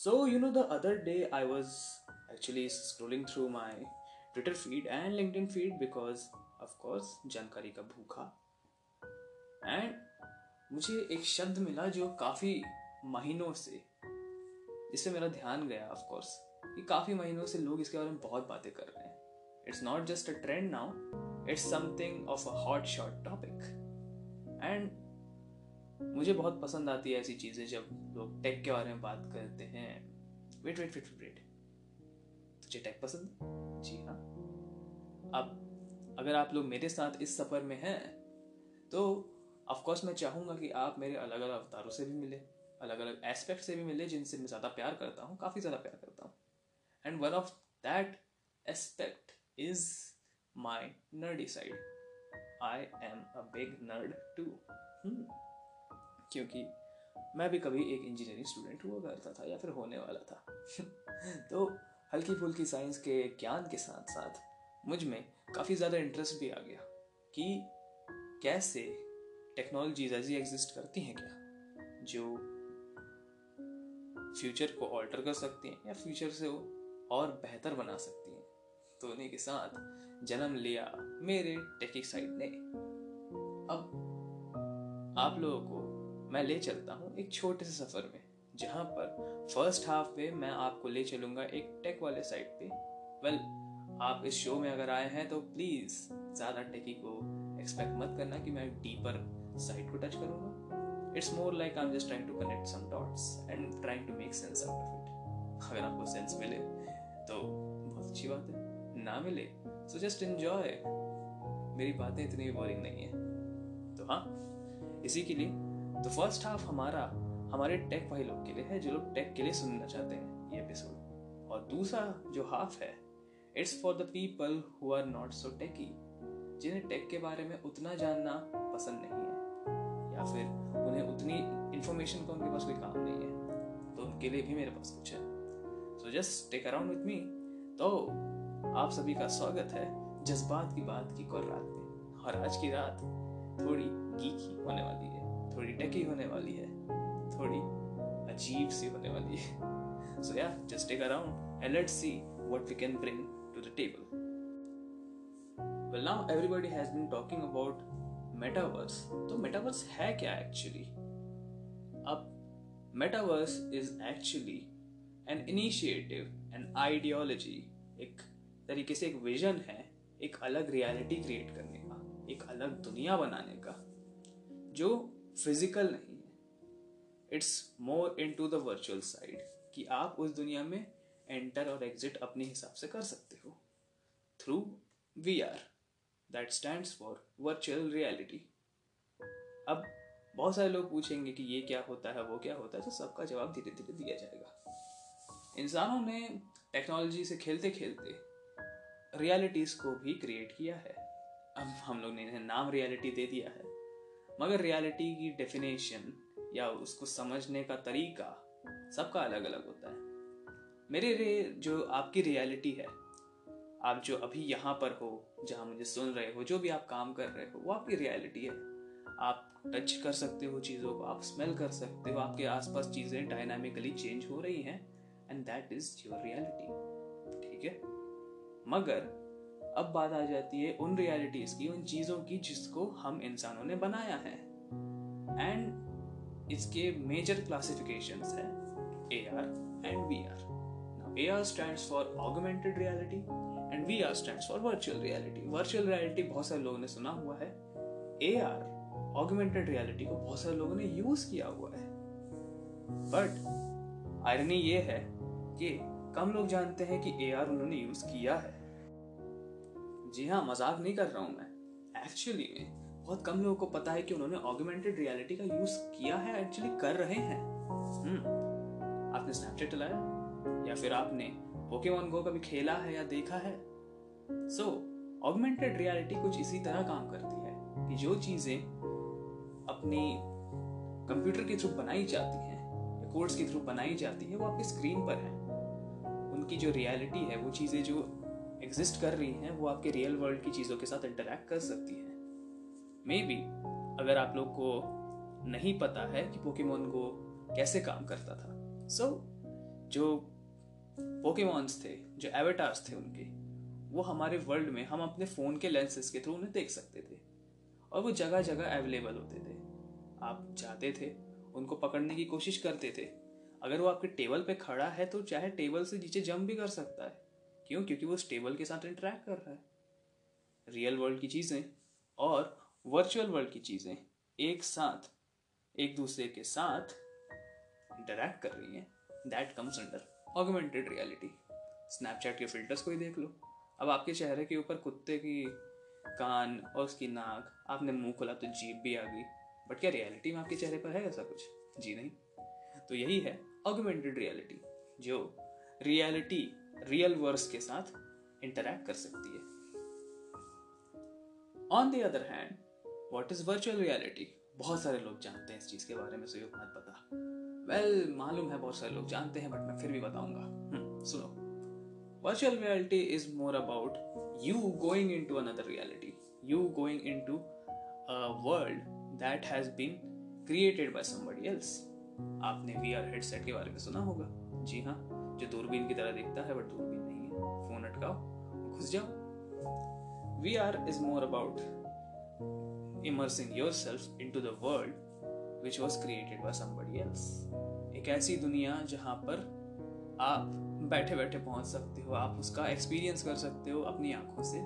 So, you know, the other day I was actually scrolling through my Twitter feed and LinkedIn feed because, of course, जानकारी का भूखा। And मुझे एक शब्द मिला जो काफ़ी महीनों से जिससे मेरा ध्यान गया ऑफ़ कोर्स कि काफ़ी महीनों से लोग इसके बारे में बहुत बातें कर रहे हैं। It's not just a trend now it's something of a hot short topic and मुझे बहुत पसंद आती है ऐसी चीज़ें जब लोग टेक के बारे में बात करते हैं। वेट वेट वेट वेट तुझे टेक पसंद जी हाँ। अब अगर आप लोग मेरे साथ इस सफ़र में हैं तो ऑफकोर्स मैं चाहूँगा कि आप मेरे अलग अलग अवतारों से भी मिले अलग अलग एस्पेक्ट से भी मिले जिनसे मैं ज़्यादा प्यार करता हूँ, काफ़ी ज़्यादा प्यार करता हूँ। And one of that aspect is my nerdy side I am a big nerd too क्योंकि मैं भी कभी एक इंजीनियरिंग स्टूडेंट हुआ करता था या फिर होने वाला था। तो हल्की फुल्की साइंस के ज्ञान के साथ साथ मुझमें काफ़ी ज़्यादा इंटरेस्ट भी आ गया कि कैसे टेक्नोलॉजीज़ ऐसी एग्जिस्ट करती हैं क्या, जो फ्यूचर को ऑल्टर कर सकती हैं या फ्यूचर से वो और बेहतर बना सकती हैं। तो उन्हीं के साथ जन्म लिया मेरे टेकिक साइड ने। अब आप लोगों को मैं ले चलता हूँ एक छोटे से सफ़र में, जहाँ पर फ़र्स्ट हाफ़ में मैं आपको ले चलूँगा एक टेक वाले साइड पे। वेल आप इस शो में अगर आए हैं तो प्लीज़ ज़्यादा टेकी को एक्सपेक्ट मत करना कि मैं डीपर साइड को टच करूँगा। It's more like I am just trying to connect some dots and trying to make sense out of it अगर आपको सेंस मिले तो बहुत अच्छी बात है, ना मिले सो जस्ट एंजॉय मेरी बातें इतनी बोरिंग नहीं है। तो हाँ इसी के लिए तो फ़र्स्ट हाफ़ हमारा, हमारे टेक भाई लोग के लिए है, जो लोग टेक के लिए सुनना चाहते हैं ये एपिसोड और दूसरा जो हाफ़ है it's for the people who are not so techy जिन्हें टेक के बारे में उतना जानना पसंद नहीं है, या फिर उन्हें उतनी इंफॉर्मेशन का उनके पास कोई काम नहीं है तो उनके लिए भी मेरे पास कुछ है। So just take around with me तो आप सभी का स्वागत है जज्बात की बात की कोर रात में, और आज की रात थोड़ी गीकी होने वाली है। थोड़ी टेकी होने वाली है, थोड़ी अजीब सी होने वाली है। So yeah just take around and let's see what we can bring to the table well now everybody has been talking about metaverse तो मेटावर्स है क्या एक्चुअली अब metaverse is actually an initiative an ideology एक तरीके से एक vision है, एक अलग रियलिटी क्रिएट करने का, एक अलग दुनिया बनाने का, जो फ़िज़िकल नहीं है. It's more into the virtual side कि आप उस दुनिया में एंटर और एग्जिट अपने हिसाब से कर सकते हो through V R that stand for virtual reality अब बहुत सारे लोग पूछेंगे कि ये क्या होता है, वो क्या होता है तो सबका जवाब धीरे धीरे दिया जाएगा. इंसानों ने टेक्नोलॉजी से खेलते खेलते रियलिटीज को भी क्रिएट किया है. अब हम लोग ने इन्हें नाम रियलिटी दे दिया है. मगर रियलिटी की डेफिनेशन या उसको समझने का तरीका सबका अलग अलग होता है। मेरे लिए जो आपकी रियलिटी है, आप जो अभी यहाँ पर हो, जहाँ मुझे सुन रहे हो, जो भी आप काम कर रहे हो, वो आपकी रियलिटी है। आप टच कर सकते हो चीज़ों को, आप स्मेल कर सकते हो, आपके आसपास चीज़ें डायनामिकली चेंज हो रही हैं and that is your reality ठीक है? मगर अब बात आ जाती है उन रियलिटीज की, उन चीज़ों की जिसको हम इंसानों ने बनाया है। एंड इसके मेजर क्लासिफिकेशन है A R and V R A R stand for augmented reality and V R stand for virtual reality virtual reality बहुत सारे लोगों ने सुना हुआ है। ए आर ऑगमेंटेड रियलिटी को बहुत सारे लोगों ने यूज़ किया हुआ है। बट आयरनी ये है कि कम लोग जानते हैं कि ए आर उन्होंने यूज़ किया है। जी हाँ मज़ाक नहीं कर रहा हूँ मैं। एक्चुअली में बहुत कम लोगों को पता है कि उन्होंने ऑगमेंटेड रियलिटी का यूज़ किया है एक्चुअली कर रहे हैं। हम्म आपने स्नैपचैट चलाया? या फिर आपने पोकेमोन गो कभी खेला है या देखा है? सो ऑगमेंटेड रियलिटी कुछ इसी तरह काम करती है कि जो चीज़ें अपनी कंप्यूटर के थ्रू बनाई जाती हैं, या कोड्स के थ्रू बनाई जाती है, वो आपकी स्क्रीन पर है। उनकी जो रियलिटी है, वो चीज़ें जो एग्जिस्ट कर रही हैं वो आपके रियल वर्ल्ड की चीज़ों के साथ इंटरेक्ट कर सकती हैं। मे बी अगर आप लोग को नहीं पता है कि पोकेमोन को कैसे काम करता था। सो so, जो पोकेमॉन्स थे जो एवेटार्स थे उनके वो हमारे वर्ल्ड में हम अपने फ़ोन के लेंसेज के थ्रू उन्हें देख सकते थे। और वो जगह जगह अवेलेबल होते थे। आप जाते थे उनको पकड़ने की कोशिश करते थे। अगर वो आपके टेबल पे खड़ा है तो चाहे टेबल से नीचे जंप भी कर सकता है। क्यों? क्योंकि वो स्टेबल के साथ इंटरेक्ट कर रहा है। रियल वर्ल्ड की चीज़ें और वर्चुअल वर्ल्ड की चीज़ें एक साथ, एक दूसरे के साथ इंटरेक्ट कर रही हैं। That comes under augmented reality Snapchat के फिल्टर्स को ही देख लो। अब आपके चेहरे के ऊपर कुत्ते की कान और उसकी नाक, आपने मुँह खोला तो जीप भी आ गई। बट क्या रियलिटी में आपके चेहरे पर है ऐसा कुछ? जी नहीं। तो यही है ऑगमेंटेड रियलिटी जो रियलिटी रियल वर्स के साथ इंटरैक्ट कर सकती है। On the other hand what is virtual reality बहुत सारे लोग जानते हैं इस चीज़ के बारे में सुयोग मत पता वेल well, मालूम है बहुत सारे लोग जानते हैं बट मैं फिर भी बताऊँगा। hmm, सुनो। Virtual reality is more about you going into another reality you going into a world that has been created by somebody else आपने वी आर हेडसेट के बारे में सुना होगा। जी हाँ। जो दूरबीन की तरह दिखता है बट दूरबीन नहीं है। फ़ोन अटकाओ, घुस जाओ। V R is more about immersing yourself into the world which was created by somebody else एक ऐसी दुनिया जहाँ पर आप बैठे बैठे पहुँच सकते हो, आप उसका एक्सपीरियंस कर सकते हो अपनी आँखों से।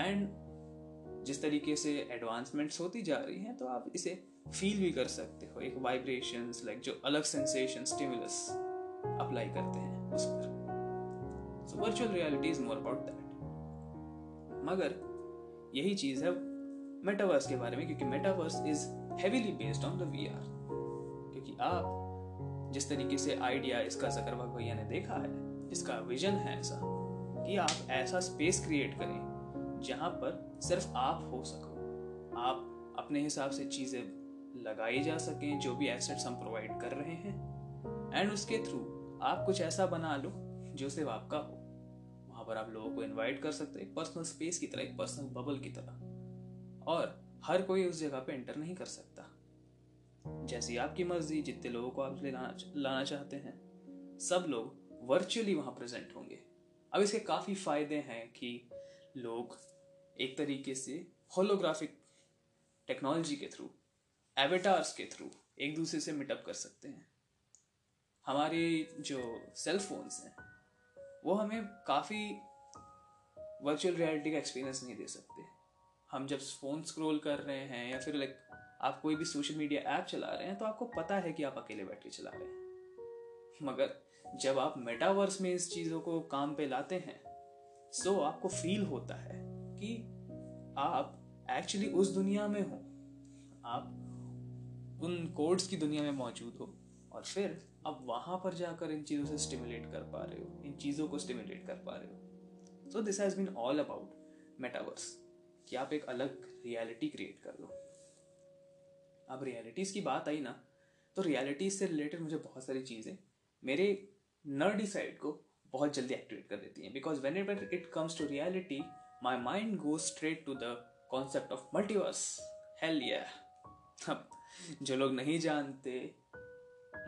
एंड जिस तरीके से एडवांसमेंट्स होती जा रही हैं तो आप इसे फील भी कर सकते हो। एक वाइब्रेशन लाइक जो अलग सेंसेशन स्टिमुलस अप्लाई करते हैं उस पर। So virtual reality is more about that मगर, यही चीज़ है मेटावर्स के बारे में, क्योंकि metaverse is heavily based on the VR क्योंकि आप जिस तरीके से आइडिया इसका जकरबर्ग भैया ने देखा है, इसका विजन है ऐसा, कि आप ऐसा स्पेस क्रिएट करें, जहाँ पर सिर्फ़ आप हो सको। आप अपने हिसाब से चीज़ें लगाई जा सकें, जो भी एसेट्स हम प्रोवाइड कर रहे हैं। एंड उसके थ्रू आप कुछ ऐसा बना लो जो सिर्फ़ आपका हो। वहाँ पर आप लोगों को इनवाइट कर सकते हो एक पर्सनल स्पेस की तरह एक पर्सनल बबल की तरह। और हर कोई उस जगह पे एंटर नहीं कर सकता। जैसी आपकी मर्ज़ी जितने लोगों को आप लाना, लाना चाहते हैं सब लोग वर्चुअली वहाँ प्रेजेंट होंगे। अब इसके काफ़ी फ़ायदे हैं कि लोग एक तरीके से होलोग्राफिक टेक्नोलॉजी के थ्रू एवेटार्स के थ्रू एक दूसरे से मिटअप कर सकते हैं। हमारे जो सेल फोन्स हैं, वो हमें काफ़ी वर्चुअल रियलिटी का एक्सपीरियंस नहीं दे सकते। हम जब फ़ोन स्क्रॉल कर रहे हैं या फिर लाइक आप कोई भी सोशल मीडिया ऐप चला रहे हैं तो आपको पता है कि आप अकेले बैठ के चला रहे हैं। मगर जब आप मेटावर्स में इस चीज़ों को काम पे लाते हैं सो आपको फील होता है कि आप एक्चुअली उस दुनिया में हो। आप उन कोड्स की दुनिया में मौजूद हो। और फिर अब वहाँ पर जाकर इन चीज़ों से स्टिमुलेट कर पा रहे हो, इन चीज़ों को स्टिमुलेट कर पा रहे हो। So this has been all about metaverse कि आप एक अलग रियलिटी क्रिएट कर लो। अब रियलिटीज़ की बात आई ना तो रियलिटीज़ से रिलेटेड मुझे बहुत सारी चीज़ें मेरे नर्डी साइड को बहुत जल्दी एक्टिवेट कर देती हैं। Because whenever it comes to reality my mind go straight to the concept of multiverse hell अब जो लोग नहीं जानते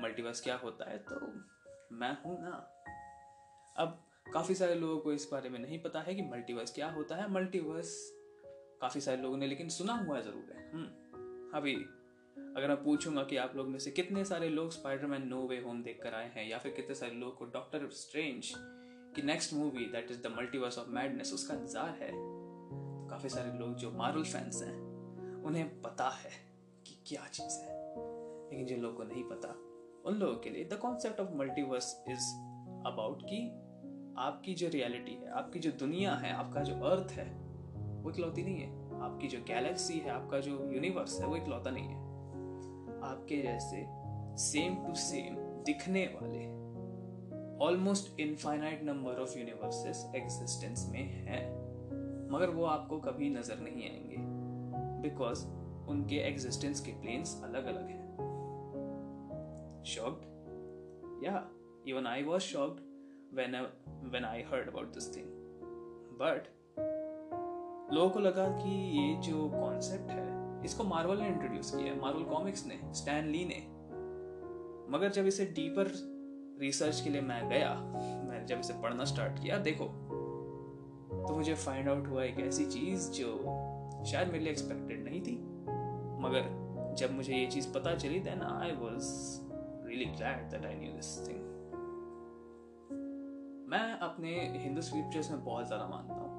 मल्टीवर्स क्या होता है तो मैं हूँ ना। अब काफ़ी सारे लोगों को इस बारे में नहीं पता है कि मल्टीवर्स क्या होता है। मल्टीवर्स काफ़ी सारे लोगों ने लेकिन सुना हुआ ज़रूर है। हम्म अभी अगर मैं पूछूँगा कि आप लोग में से कितने सारे लोग स्पाइडरमैन नो वे होम देख कर आए हैं, या फिर कितने सारे लोग को डॉक्टर स्ट्रेंज की next movie that is the multiverse of madness उसका इंतज़ार है तो काफ़ी सारे लोग जो मार्वल फैंस हैं, उन्हें पता है कि क्या चीज़ है। लेकिन जिन लोगों को नहीं पता उन लोगों के लिए the concept of multiverse is about कि आपकी जो रियलिटी है, आपकी जो दुनिया है, आपका जो अर्थ है, वो इकलौती नहीं है। आपकी जो गैलेक्सी है, आपका जो यूनिवर्स है, वो इकलौता नहीं है। आपके जैसे सेम टू सेम दिखने वाले almost infinite number of universes existence में है, मगर वो आपको कभी नज़र नहीं आएँगे बिकॉज़ उनके एग्जिस्टेंस के प्लेन्स अलग अलग हैं। Shocked yeah even I was shocked when I, when I heard about this thing. But लोगों को लगा कि ये जो कॉन्सेप्ट है इसको मार्वल ने इंट्रोड्यूस किया मार्वल कॉमिक्स ने स्टैन ली ने। मगर जब इसे डीपर रिसर्च के लिए मैं गया मैंने जब इसे पढ़ना स्टार्ट किया देखो तो मुझे फाइंड आउट हुआ एक ऐसी चीज़ जो शायद मेरे लिए एक्सपेक्टेड नहीं थी। मगर जब मुझे ये चीज़ पता चली then I was really glad that I knew this thing मैं अपने हिंदू स्क्रिप्चर्स में बहुत ज़्यादा मानता हूँ।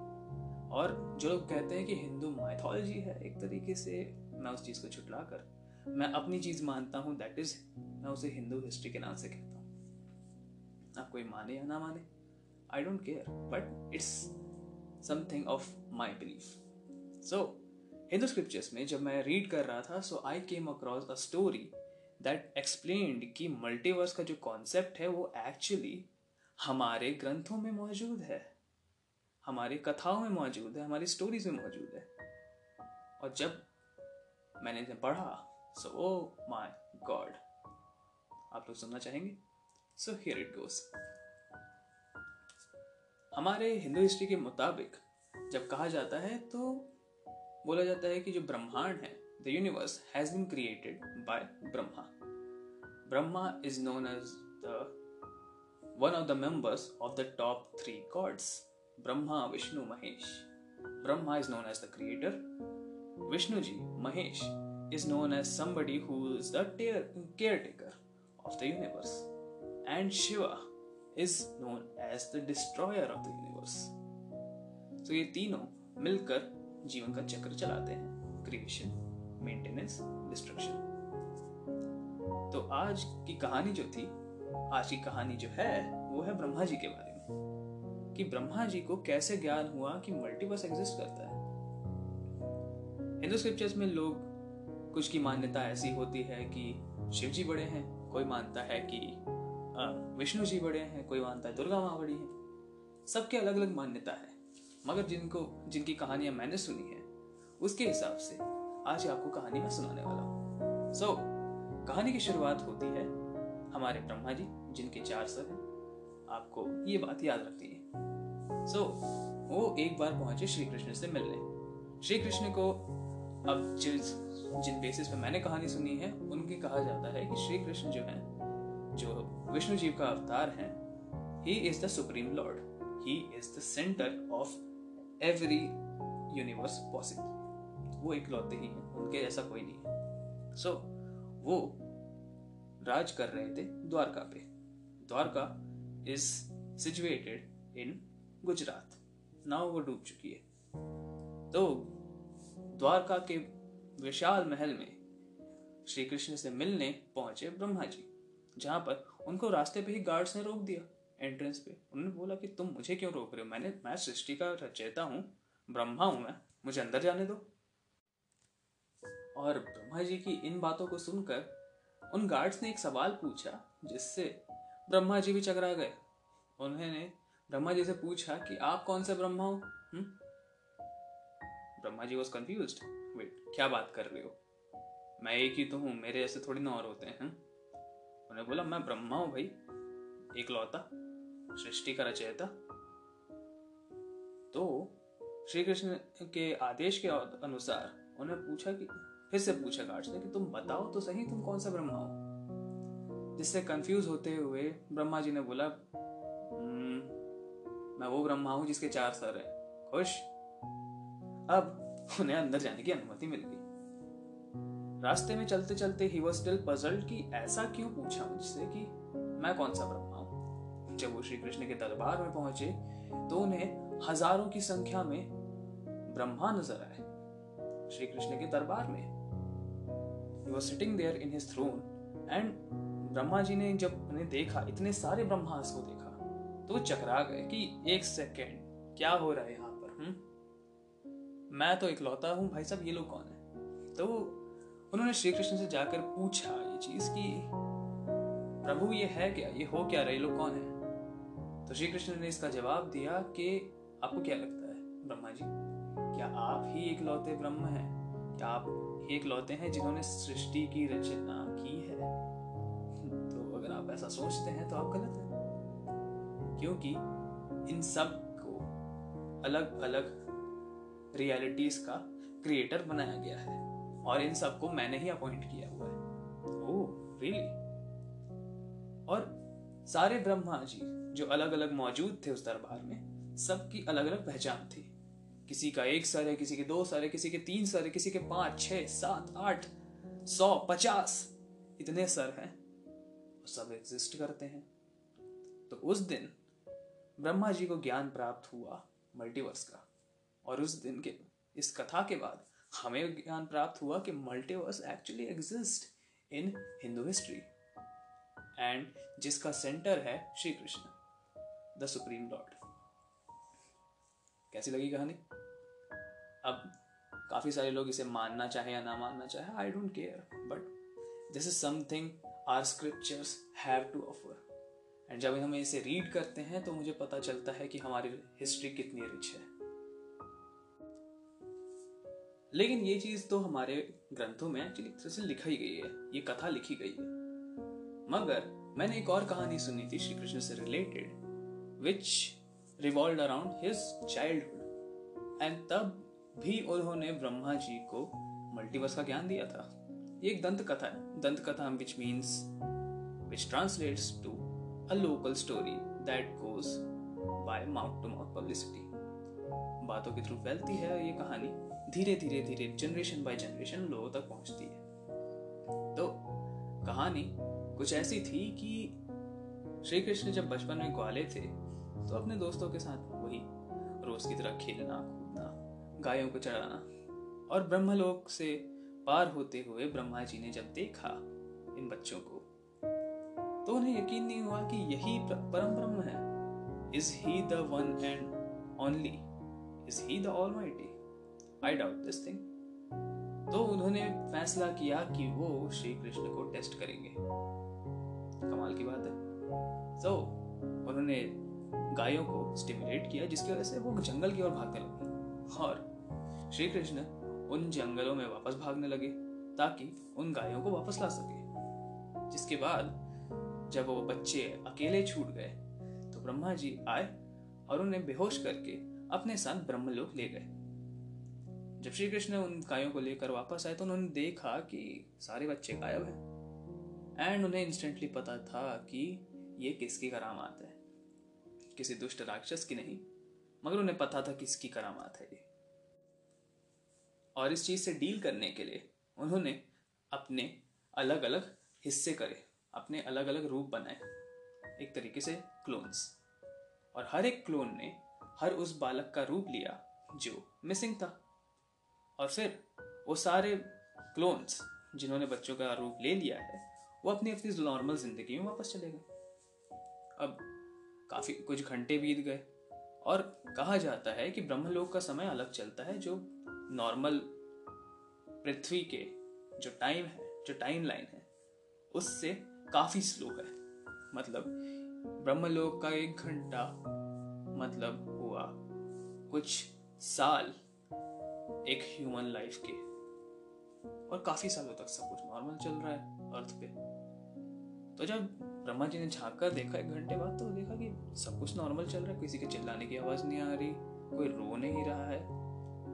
और जो लोग कहते हैं कि हिंदू माइथोलॉजी है, एक तरीके से मैं उस चीज़ को छुटला कर मैं अपनी चीज़ मानता हूँ दैट इज़ मैं उसे हिंदू हिस्ट्री के नाम से कहता हूँ। आप कोई माने या ना माने I don't care but it's something of my belief so Hindu scriptures में जब मैं रीड कर रहा था so I came across a story that explained कि मल्टीवर्स का जो कॉन्सेप्ट है, वो एक्चुअली हमारे ग्रंथों में मौजूद है। हमारी कथाओं में मौजूद है, हमारी स्टोरीज में मौजूद है। और जब मैंने इसे पढ़ा सो ओ माय गॉड आप लोग सुनना चाहेंगे? सो हियर इट गोस हमारे हिंदू हिस्ट्री के मुताबिक जब कहा जाता है तो बोला जाता है कि जो ब्रह्मांड है the universe has been created by Brahma Brahma is known as the one of the members of the top three gods Brahma, Vishnu, Mahesh. Brahma is known as the creator. Vishnuji, Mahesh, is known as somebody who is the caretaker of the universe. And Shiva is known as the destroyer of the universe. So ये तीनों मिलकर जीवन का चक्र चलाते हैं creation maintenance destruction तो आज की कहानी जो थी, आज की कहानी जो है, वो है ब्रह्मा जी के बारे में। कि ब्रह्मा जी को कैसे ज्ञान हुआ कि मल्टीवर्स एग्जिस्ट करता है। हिंदू स्क्रिप्चर्स में लोग कुछ की मान्यता ऐसी होती है कि शिव जी बड़े हैं, कोई मानता है कि विष्णु जी बड़े हैं, कोई मानता है दुर्गा माँ बड़ी है। सबके अलग अलग मान्यता है। मगर जिनको, जिनकी कहानियाँ मैंने सुनी है, उसके हिसाब से आज आपको कहानी मैं सुनाने वाला हूँ। सो so, कहानी की शुरुआत होती है हमारे ब्रह्मा जी जिनके चार सर हैं। आपको ये बात याद रखनी है। सो so, वो एक बार पहुँचे श्री कृष्ण से मिलने। श्री कृष्ण को अब जिस जिन बेसिस पे मैंने कहानी सुनी है उनके कहा जाता है कि श्री कृष्ण जो है जो विष्णु जीव का अवतार है he is the supreme lord he is the centre of every universe possible वो इकलौते ही हैं उनके ऐसा कोई नहीं है। सो so, वो राज कर रहे थे द्वारका पे। Dwarka is situated in Gujarat. Now वो डूब चुकी है। तो द्वारका के विशाल महल में श्री कृष्ण से मिलने पहुँचे ब्रह्मा जी जहाँ पर उनको रास्ते पे ही गार्ड्स ने रोक दिया। एंट्रेंस पे उन्होंने बोला कि तुम मुझे क्यों रोक रहे हो? मैंने मैं सृष्टि का रचयिता हूँ ब्रह्मा हूँ मैं मुझे अंदर जाने दो। और ब्रह्मा जी की इन बातों को सुनकर उन गार्ड्स ने एक सवाल पूछा, जिससे ब्रह्मा जी भी चकरा गए। उन्होंने ब्रह्मा जी से पूछा कि आप कौन से ब्रह्मा हो? हम्म? Brahma ji was confuse wait क्या बात कर रहे हो? मैं एक ही तो हूँ, मेरे ऐसे थोड़ी ना और होते हैं। उन्होंने बोला, मैं ब्रह्मा हूँ भाई एक लौता सृष्टि का रचयता। तो श्री कृष्ण के आदेश के अनुसार उन्हें पूछा कि फिर से पूछा गार्ड्स ने कि तुम बताओ तो सही तुम कौन सा ब्रह्मा हो? जिससे कंफ्यूज होते हुए ब्रह्मा जी ने बोला हम्म, मैं वो ब्रह्मा हूँ जिसके चार सर है। खुश? अब उन्हें अंदर जाने की अनुमति मिल गई। रास्ते में चलते चलते ही वॉज़ स्टिल पजल्ड कि ऐसा क्यों पूछा मुझसे कि मैं कौन सा ब्रह्मा हूँ? जब वो श्री कृष्ण के दरबार में पहुँचे तो उन्हें हज़ारों की संख्या में ब्रह्मा नज़र आए। श्री कृष्ण के दरबार में was sitting there in his throne and Brahma ji ने जब उन्हें देखा इतने सारे ब्रह्मास को देखा तो चकरा गए कि एक सेकेंड क्या हो रहा है यहाँ पर हुँ? मैं तो इकलौता हूँ भाई साहब ये लोग कौन है तो उन्होंने श्री कृष्ण से जाकर पूछा ये चीज़ कि प्रभु ये है क्या ये हो क्या रहे लोग कौन है तो श्री कृष्ण ने इसका जवाब दिया कि आपको क्या लगता है ब्रह्मा जी क्या आप ही इकलौते ब्रह्म हैं आप एक लौते हैं जिन्होंने सृष्टि की रचना की है। तो अगर आप ऐसा सोचते हैं तो आप गलत हैं। क्योंकि इन सबको अलग अलग रियलिटीज का क्रिएटर बनाया गया है और इन सबको मैंने ही अपॉइंट किया हुआ है। ओह रियली और सारे ब्रह्मा जी जो अलग अलग मौजूद थे उस दरबार में, सबकी अलग अलग पहचान थी। किसी का एक सर है, किसी के दो सर है, किसी के तीन सर है, किसी के पाँच, छह, सात, आठ, सौ, पचास इतने सर हैं सब एग्जिस्ट करते हैं। तो उस दिन ब्रह्मा जी को ज्ञान प्राप्त हुआ मल्टीवर्स का। और उस दिन के, इस कथा के बाद हमें ज्ञान प्राप्त हुआ कि multiverse actually exist in Hindu history and जिसका सेंटर है Shri Krishna the supreme lord कैसी लगी कहानी? अब काफ़ी सारे लोग इसे मानना चाहे या ना मानना चाहे I don't care but this is something our scriptures have to offer and जब हम इसे रीड करते हैं तो मुझे पता चलता है कि हमारी हिस्ट्री कितनी रिच है। लेकिन ये चीज़ तो हमारे ग्रंथों में एक्चुअली तरह से लिखा ही गई है, ये कथा लिखी गई है। मगर मैंने एक और कहानी सुनी थी श्री कृष्ण से related which revolve around his childhood and तब भी उन्होंने ब्रह्मा जी को मल्टीवर्स का ज्ञान दिया था। ये एक दंत कथा है। दंत कथा which means which translates to a local story that goes by mouth to mouth publicity बातों के थ्रू फैलती है ये कहानी। धीरे धीरे धीरे जनरेशन बाय जनरेशन लोगों तक पहुँचती है। तो कहानी कुछ ऐसी थी कि श्री कृष्ण जब बचपन में ग्वाले थे तो अपने दोस्तों के साथ वही रोज की तरह खेलना गायों को चढ़ाना और ब्रह्मलोक से पार होते हुए ब्रह्मा जी ने जब देखा इन बच्चों को तो उन्हें यकीन नहीं हुआ कि यही परम ब्रह्म है। Is he the one and only is he the almighty I doubt this thing तो उन्होंने फैसला किया कि वो श्री कृष्ण को टेस्ट करेंगे। कमाल की बात है। तो so, उन्होंने गायों को स्टिमुलेट किया जिसकी वजह से वो जंगल की ओर भागने लगे। और श्री कृष्ण उन जंगलों में वापस भागने लगे ताकि उन गायों को वापस ला सके। जिसके बाद जब वो बच्चे अकेले छूट गए तो ब्रह्मा जी आए और उन्हें बेहोश करके अपने साथ ब्रह्मलोक ले गए। जब श्री कृष्ण उन गायों को लेकर वापस आए तो उन्होंने देखा कि सारे बच्चे गायब हैं। एंड उन्हें इंस्टेंटली पता था कि ये किसकी करामात है। किसी दुष्ट राक्षस की नहीं, मगर उन्हें पता था किसकी करामात है ये। और इस चीज़ से डील करने के लिए उन्होंने अपने अलग अलग हिस्से करे, अपने अलग अलग रूप बनाए, एक तरीके से क्लोन्स और हर एक क्लोन ने हर उस बालक का रूप लिया जो मिसिंग था। और फिर वो सारे क्लोन्स जिन्होंने बच्चों का रूप ले लिया है, वो अपनी अपनी नॉर्मल ज़िंदगी में वापस चले गए। अब काफ़ी कुछ घंटे बीत गए और कहा जाता है कि ब्रह्मलोक का समय अलग चलता है जो नॉर्मल पृथ्वी के जो टाइम है, जो टाइम लाइन है, उससे काफ़ी स्लो है। मतलब ब्रह्मलोक का एक घंटा मतलब हुआ कुछ साल एक ह्यूमन लाइफ के। और काफ़ी सालों तक सब कुछ नॉर्मल चल रहा है अर्थ पे। तो जब ब्रह्मा जी ने झाँक कर देखा एक घंटे बाद तो देखा कि सब कुछ नॉर्मल चल रहा है, किसी के चिल्लाने की आवाज़ नहीं आ रही, कोई रो नहीं रहा है।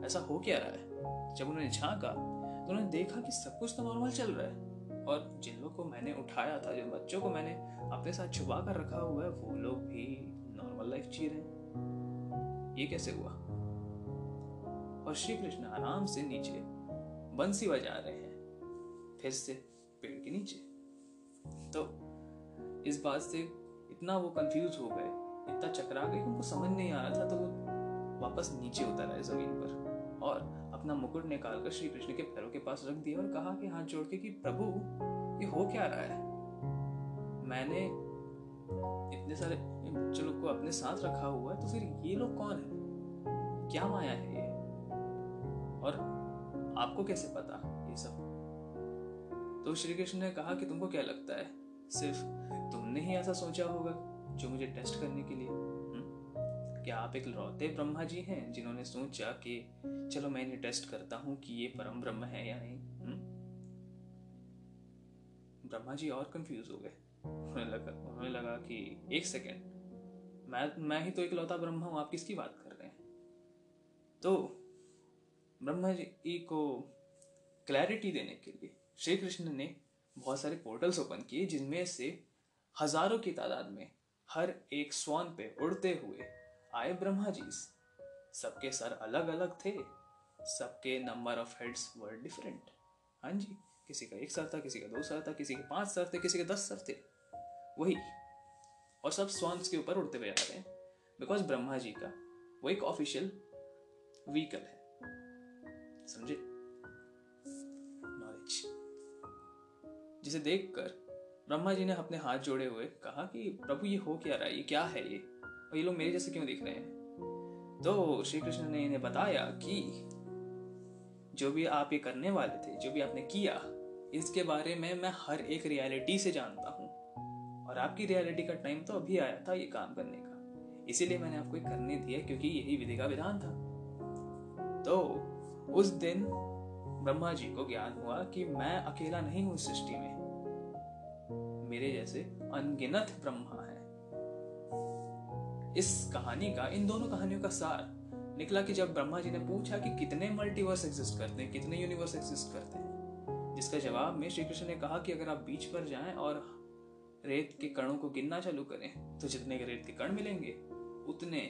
ऐसा हो क्या रहा है? जब उन्होंने झांका तो उन्होंने देखा कि सब कुछ तो नॉर्मल चल रहा है। और जिन लोग को मैंने उठाया था, जिन बच्चों को मैंने अपने साथ छुपा कर रखा हुआ है, वो लोग भी नॉर्मल लाइफ जी रहे हैं। ये कैसे हुआ? और श्री कृष्ण आराम से नीचे बंसी बजा रहे हैं, फिर से पेड़ के नीचे। तो इस बात से इतना वो कंफ्यूज हो गए, इतना चकरा गए कि उनको समझ नहीं आ रहा था तो वो वापस नीचे उतर आए ज़मीन पर। और अपना मुकुट निकाल कर श्री कृष्ण के पैरों के पास रख दिया और कहा कि हाथ जोड़ के कि प्रभु, ये हो क्या रहा है? मैंने इतने सारे बच्चों को अपने साथ रखा हुआ है तो फिर ये लोग कौन है? क्या माया है ये? और आपको कैसे पता ये सब? तो श्री कृष्ण ने कहा कि तुमको क्या लगता है? सिर्फ़ तुमने ही ऐसा सोचा होगा जो मुझे टेस्ट करने के लिए? क्या आप एक लौते ब्रह्मा जी हैं जिन्होंने सोचा कि चलो मैं इन्हें टेस्ट करता हूँ कि ये परम ब्रह्म है या नहीं हम्म? ब्रह्मा जी और कंफ्यूज हो गए उन्हें लगा उन्हें लगा कि एक सेकेंड मैं मैं ही तो एक लौता ब्रह्मा हूँ, आप किसकी बात कर रहे हैं तो ब्रह्मा जी को क्लैरिटी देने के लिए श्री कृष्ण ने बहुत सारे पोर्टल्स ओपन किए, जिनमें से हज़ारों की तादाद में हर एक स्वान पे उड़ते हुए आए ब्रह्मा जी सबके सर अलग अलग थे। सबके number of heads were different हाँ जी, किसी का एक सर था, किसी का दो सर था, किसी के पाँच सर थे, किसी के दस सर थे। वही। और सब स्वान्स के ऊपर उड़ते हुए आ रहे हैं। बिकॉज़ ब्रह्मा जी का, वो एक ऑफिशियल व्हीकल है। समझे? नॉलेज जिसे देखकर ब्रह्मा जी ने अपने हाथ जोड़े हुए कहा कि, प्रभु, ये हो क्या रहा है? ये क्या है ये? और ये लोग मेरे जैसे क्यों दिख रहे हैं? तो श्री कृष्ण ने इन्हें बताया कि जो भी आप ये करने वाले थे, जो भी आपने किया, इसके बारे में मैं हर एक रियलिटी से जानता हूँ। और आपकी रियलिटी का टाइम तो अभी आया था ये काम करने का। इसीलिए मैंने आपको ये करने दिया क्योंकि यही विधि का विधान था। तो उस दिन ब्रह्मा जी को ज्ञान हुआ कि मैं अकेला नहीं हूँ इस सृष्टि में। मेरे जैसे अनगिनत ब्रह्मा इस कहानी का, इन दोनों कहानियों का सार निकला कि जब ब्रह्मा जी ने पूछा कि कितने मल्टीवर्स एग्जिस्ट करते हैं, कितने यूनिवर्स एग्जिस्ट करते हैं, जिसका जवाब में श्री कृष्ण ने कहा कि अगर आप बीच पर जाएँ और रेत के कणों को गिनना चालू करें तो जितने के रेत के कण मिलेंगे, उतने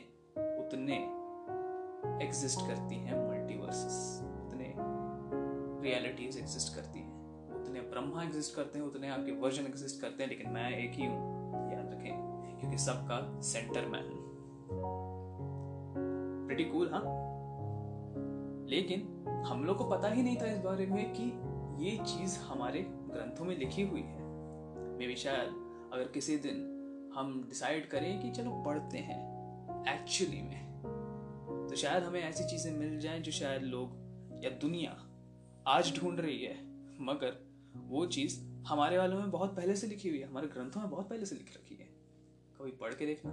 उतने एग्जिस्ट करती हैं मल्टीवर्सेस उतने रियलिटीज एग्जिस्ट करती हैं, उतने ब्रह्मा एग्जिस्ट करते हैं, उतने आपके वर्जन एग्जिस्ट करते हैं, लेकिन मैं एक ही हूँ। क्योंकि सबका सेंटर मैं हूँ प्रिटी कूल हाँ? लेकिन हम लोग को पता ही नहीं था इस बारे में कि ये चीज़ हमारे ग्रंथों में लिखी हुई है। मे भी शायद अगर किसी दिन हम डिसाइड करें कि चलो पढ़ते हैं एक्चुअली में तो शायद हमें ऐसी चीज़ें मिल जाएँ जो शायद लोग या दुनिया आज ढूंढ रही है, मगर वो चीज़ हमारे वालों में बहुत पहले से लिखी हुई है, हमारे ग्रंथों में बहुत पहले से लिख रखी है। कभी पढ़ के देखना।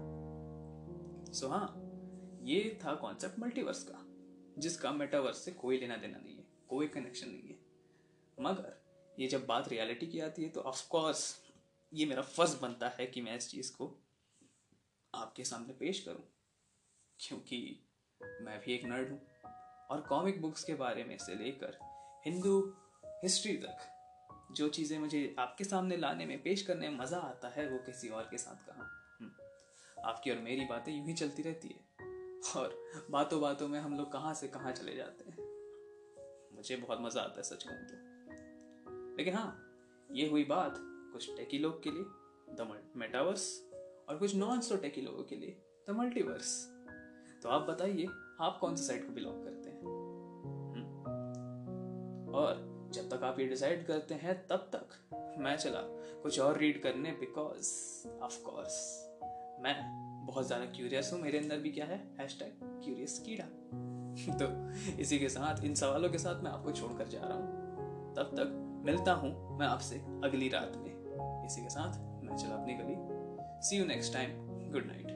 सो so, हाँ ये था कॉन्सेप्ट मल्टीवर्स का जिसका मेटावर्स से कोई लेना देना नहीं है कोई कनेक्शन नहीं है। मगर ये जब बात रियलिटी की आती है तो ऑफकोर्स ये मेरा फ़र्ज़ बनता है कि मैं इस चीज़ को आपके सामने पेश करूँ क्योंकि मैं भी एक नर्ड हूँ। और कॉमिक बुक्स के बारे में से लेकर हिंदू हिस्ट्री तक जो चीज़ें मुझे आपके सामने लाने में पेश करने में मज़ा आता है वो किसी और के साथ कहा। आपकी और मेरी बातें यूँ ही चलती रहती है। और बातों बातों में हम लोग कहाँ से कहाँ चले जाते हैं? मुझे बहुत मज़ा आता है सच कहूँ तो। लेकिन हाँ ये हुई बात कुछ टेकी लोग के लिए द मेटावर्स और कुछ नॉन सो टेकी लोगों के लिए द मल्टीवर्स तो आप बताइए, आप कौन से साइड को बिलोंग करते हैं? हम्म। और जब तक आप ये डिसाइड करते हैं, तब तक मैं चला कुछ और रीड करने बिकॉज़ ऑफ़ कोर्स मैं बहुत ज़्यादा क्यूरियस हूँ, मेरे अंदर भी क्या है? हैश टैग क्यूरियस कीड़ा। तो इसी के साथ, इन सवालों के साथ मैं आपको छोड़कर जा रहा हूँ। तब तक मिलता हूँ मैं आपसे अगली रात में। इसी के साथ मैं चला अपनी गली। See you next time good night